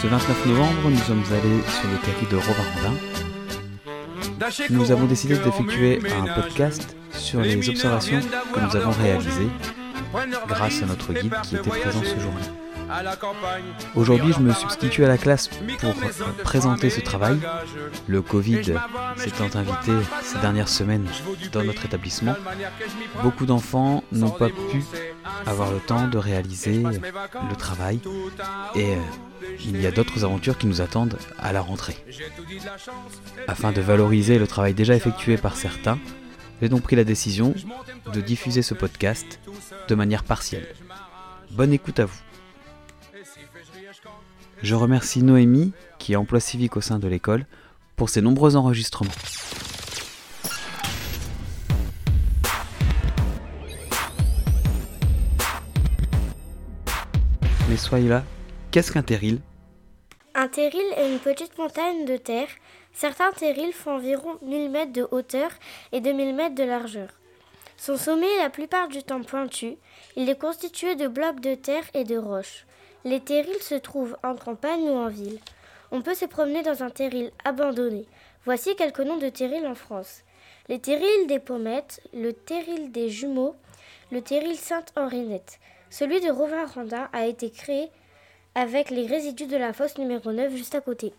Ce 29 novembre, nous sommes allés sur le territoire de Rovarandin. Nous avons décidé d'effectuer un podcast sur les observations que nous avons réalisées grâce à notre guide qui était présent ce jour-là. Aujourd'hui, je me substitue à la classe pour présenter ce travail. Le Covid s'étant invité ces dernières semaines dans notre établissement, beaucoup d'enfants n'ont pas pu avoir le temps de réaliser le travail. et euh, il y a d'autres aventures qui nous attendent à la rentrée. Afin de valoriser le travail déjà effectué par certains, j'ai donc pris la décision de diffuser ce podcast de manière partielle. Bonne écoute à vous. Je remercie Noémie, qui est emploi civique au sein de l'école, pour ses nombreux enregistrements. Mais soyez là, qu'est-ce qu'un terril? Un terril est une petite montagne de terre. Certains terrils font environ 1000 mètres de hauteur et 2000 mètres de largeur. Son sommet est la plupart du temps pointu. Il est constitué de blocs de terre et de roches. Les terrils se trouvent en campagne ou en ville. On peut se promener dans un terril abandonné. Voici quelques noms de terrils en France. Les terrils des Pommettes, le terril des Jumeaux, le terril Sainte-Henrinette. Celui de Rovin-Randin a été créé avec les résidus de la fosse numéro 9 juste à côté.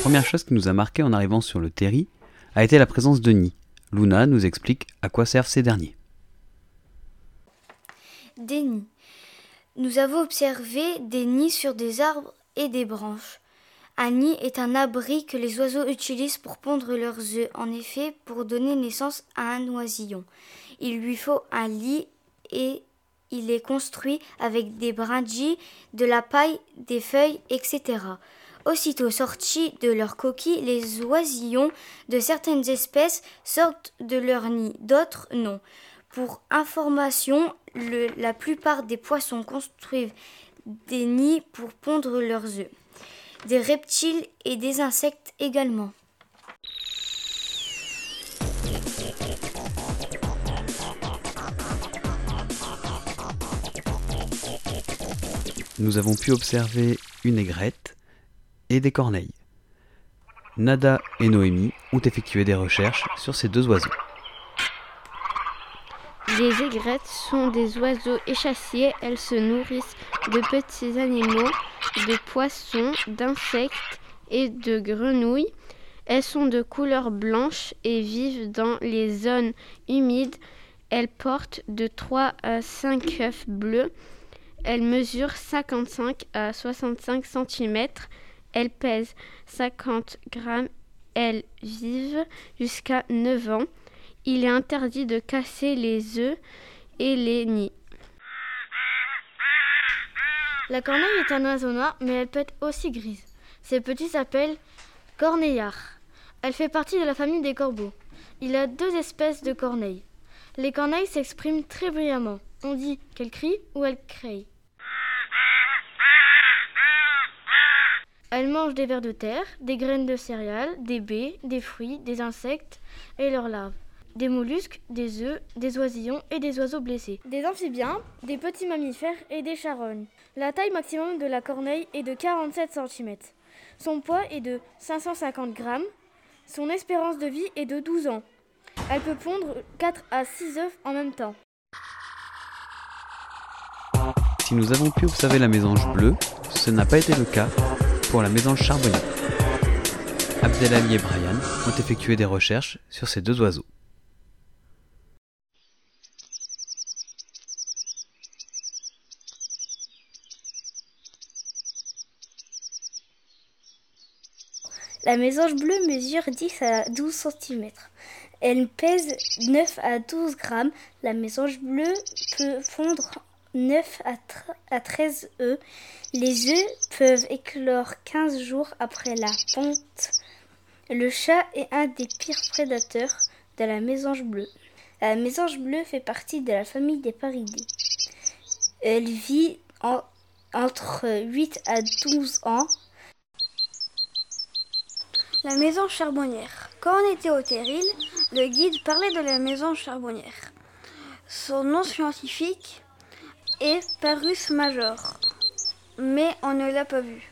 Première chose qui nous a marqué en arrivant sur le terri a été la présence de nids. Luna nous explique à quoi servent ces derniers. Des nids. Nous avons observé des nids sur des arbres et des branches. Un nid est un abri que les oiseaux utilisent pour pondre leurs œufs. En effet, pour donner naissance à un oisillon, il lui faut un lit et il est construit avec des brindilles, de la paille, des feuilles, etc. Aussitôt sortis de leur coquille, les oisillons de certaines espèces sortent de leur nid, d'autres non. Pour information, la plupart des poissons construisent des nids pour pondre leurs œufs. Des reptiles et des insectes également. Nous avons pu observer une aigrette, et des corneilles. Nada et Noémie ont effectué des recherches sur ces deux oiseaux. Les aigrettes sont des oiseaux échassiers. Elles se nourrissent de petits animaux, de poissons, d'insectes et de grenouilles. Elles sont de couleur blanche et vivent dans les zones humides. Elles portent de 3 à 5 œufs bleus. Elles mesurent 55 à 65 cm. Elles pèsent 50 grammes. Elles vivent jusqu'à 9 ans. Il est interdit de casser les œufs et les nids. La corneille est un oiseau noir, mais elle peut être aussi grise. Ses petits s'appellent corneillards. Elle fait partie de la famille des corbeaux. Il y a deux espèces de corneilles. Les corneilles s'expriment très brillamment. On dit qu'elles crient ou elles créent. Elles mangent des vers de terre, des graines de céréales, des baies, des fruits, des insectes et leurs larves, des mollusques, des œufs, des oisillons et des oiseaux blessés, des amphibiens, des petits mammifères et des charognes. La taille maximum de la corneille est de 47 cm. Son poids est de 550 grammes. Son espérance de vie est de 12 ans. Elle peut pondre 4 à 6 œufs en même temps. Si nous avons pu observer la mésange bleue, ce n'a pas été le cas pour la maison Charbonnier. Abdelali et Brian ont effectué des recherches sur ces deux oiseaux. La mésange bleue mesure 10 à 12 cm. Elle pèse 9 à 12 grammes. La mésange bleue peut fondre 9 à 13 œufs. Les œufs peuvent éclore 15 jours après la ponte. Le chat est un des pires prédateurs de la mésange bleue. La mésange bleue fait partie de la famille des paridés. Elle vit entre 8 à 12 ans. La maison charbonnière. Quand on était au Terril, le guide parlait de la maison charbonnière. Son nom scientifique est Parus major, mais on ne l'a pas vu.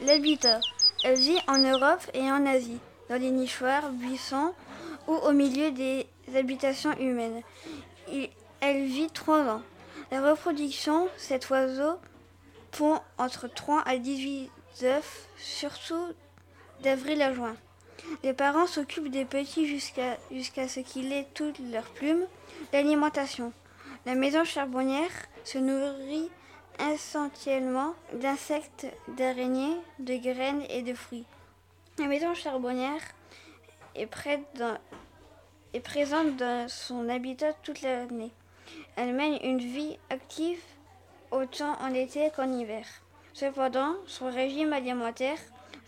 L'habitat, elle vit en Europe et en Asie, dans les nichoirs, buissons ou au milieu des habitations humaines. elle vit trois ans. La reproduction, cet oiseau pond entre 3 à 18 œufs, surtout d'avril à juin. Les parents s'occupent des petits jusqu'à jusqu'à ce qu'ils aient toutes leurs plumes. L'alimentation. La maison charbonnière se nourrit essentiellement d'insectes, d'araignées, de graines et de fruits. La maison charbonnière est, présente dans son habitat toute l'année. Elle mène une vie active autant en été qu'en hiver. Cependant, son régime alimentaire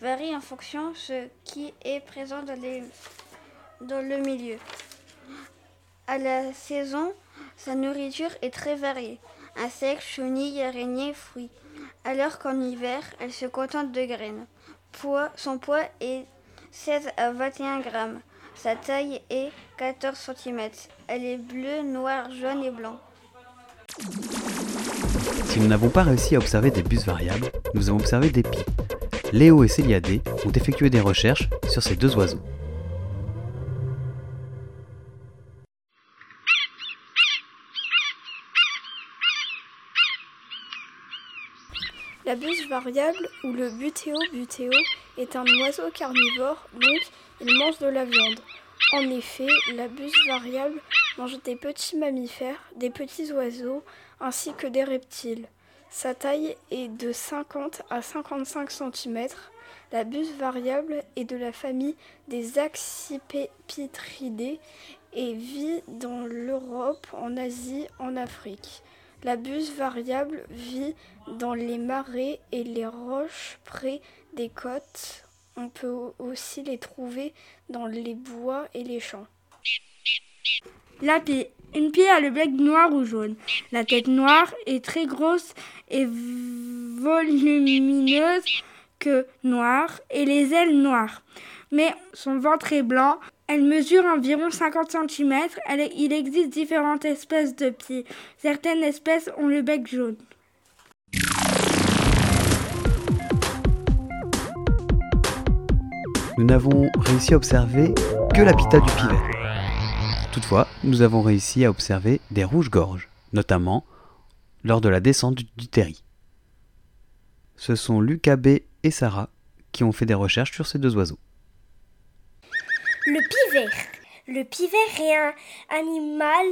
varie en fonction de ce qui est présent dans le milieu. À la saison, sa nourriture est très variée insectes, chenilles, araignées, fruits. Alors qu'en hiver, elle se contente de graines. son poids est 16 à 21 grammes. Sa taille est 14 cm. Elle est bleue, noire, jaune et blanc. Si nous n'avons pas réussi à observer des bus variables, nous avons observé des pies. Léo et Céliadé ont effectué des recherches sur ces deux oiseaux. La buse variable ou le butéo butéo est un oiseau carnivore, donc il mange de la viande. En effet, la buse variable mange des petits mammifères, des petits oiseaux ainsi que des reptiles. Sa taille est de 50 à 55 cm. La buse variable est de la famille des Accipitridés et vit dans l'Europe, en Asie, en Afrique. La buse variable vit dans les marais et les roches près des côtes. On peut aussi les trouver dans les bois et les champs. La pie. Une pie a le bec noir ou jaune. La tête noire est très grosse et volumineuse que noire et les ailes noires. Mais son ventre est blanc elle mesure environ 50 cm. il existe différentes espèces de pieds. Certaines espèces ont le bec jaune. Nous n'avons réussi à observer que l'habitat du pivet. Toutefois, nous avons réussi à observer des rouges-gorges, notamment lors de la descente du Terry. Ce sont Lucas B et Sarah qui ont fait des recherches sur ces deux oiseaux. Le pivert. Le pivert est un animal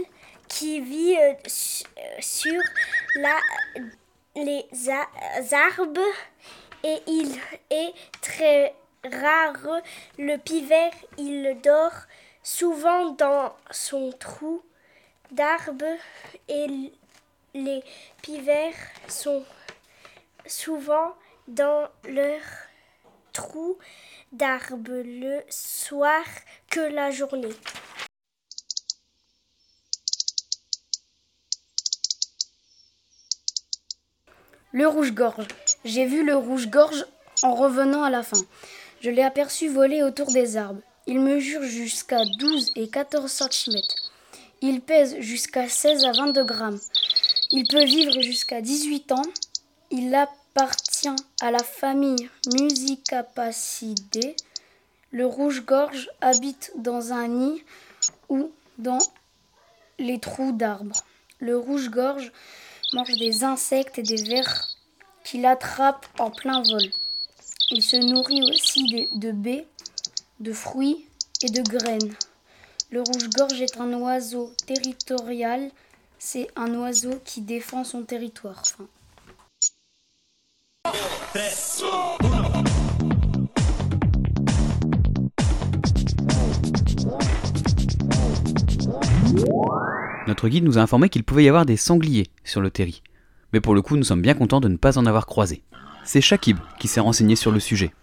qui vit euh, euh, sur les arbres et il est très rare. Le pivert, il dort souvent dans son trou d'arbre et les pivers sont souvent dans leur trou d'arbre le soir que la journée. Le rouge-gorge. J'ai vu le rouge-gorge en revenant à la fin. Je l'ai aperçu voler autour des arbres. Il mesure jusqu'à 12 et 14 cm. Il pèse jusqu'à 16 à 22 grammes. Il peut vivre jusqu'à 18 ans. Il a à la famille Musicapacidae. Le rouge-gorge habite dans un nid ou dans les trous d'arbres. Le rouge-gorge mange des insectes et des vers qu'il attrape en plein vol. Il se nourrit aussi de baies, de fruits et de graines. Le rouge-gorge est un oiseau territorial. C'est un oiseau qui défend son territoire. Notre guide nous a informé qu'il pouvait y avoir des sangliers sur le terri. Mais pour le coup, nous sommes bien contents de ne pas en avoir croisé. C'est Shakib qui s'est renseigné sur le sujet.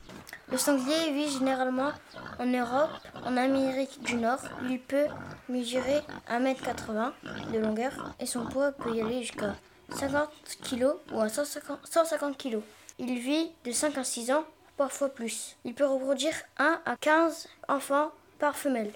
Le sanglier vit généralement en Europe, en Amérique du Nord. Il peut mesurer 1m80 de longueur et son poids peut y aller jusqu'à 50 kg ou à 150 kg. Il vit de 5 à 6 ans, parfois plus. Il peut reproduire 1 à 15 enfants par femelle.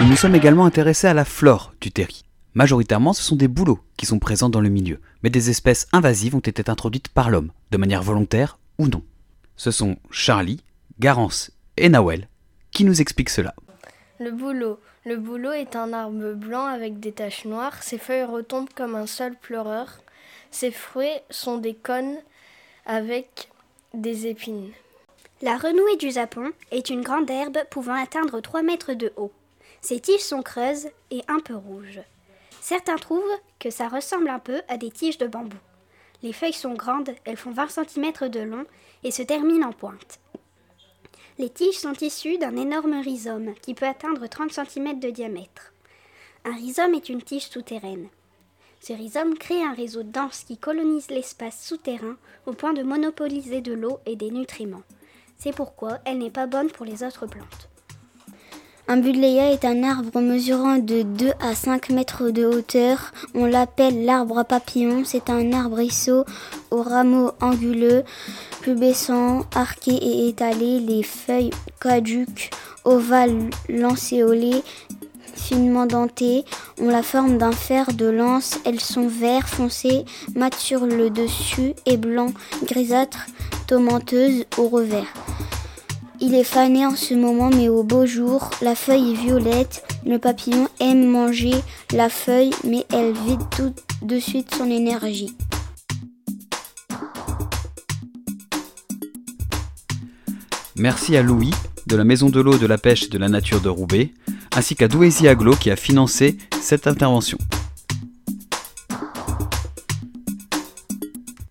Nous nous sommes également intéressés à la flore du terri. Majoritairement, ce sont des bouleaux qui sont présents dans le milieu, mais des espèces invasives ont été introduites par l'homme, de manière volontaire ou non. Ce sont Charlie, Garance et Nawel qui nous expliquent cela. Le bouleau. Le bouleau est un arbre blanc avec des taches noires. Ses feuilles retombent comme un seul pleureur. Ses fruits sont des cônes avec des épines. La renouée du Japon est une grande herbe pouvant atteindre 3 mètres de haut. Ses tiges sont creuses et un peu rouges. Certains trouvent que ça ressemble un peu à des tiges de bambou. Les feuilles sont grandes, elles font 20 cm de long et se terminent en pointe. Les tiges sont issues d'un énorme rhizome qui peut atteindre 30 cm de diamètre. Un rhizome est une tige souterraine. Ce rhizome crée un réseau dense qui colonise l'espace souterrain au point de monopoliser de l'eau et des nutriments. C'est pourquoi elle n'est pas bonne pour les autres plantes. Un buddleia est un arbre mesurant de 2 à 5 mètres de hauteur. On l'appelle l'arbre à papillon. C'est un arbrisseau aux rameaux anguleux, pubescents, arqués et étalés. Les feuilles caduques, ovales, lancéolées, finement dentées, ont la forme d'un fer de lance. Elles sont vert foncé, mat sur le dessus et blanc grisâtre, tomenteuses au revers. Il est fané en ce moment, mais au beau jour, la feuille est violette. Le papillon aime manger la feuille, mais elle vide tout de suite son énergie. Merci à Louis de la Maison de l'eau, de la pêche et de la nature de Roubaix, ainsi qu'à Douézy Aglo qui a financé cette intervention.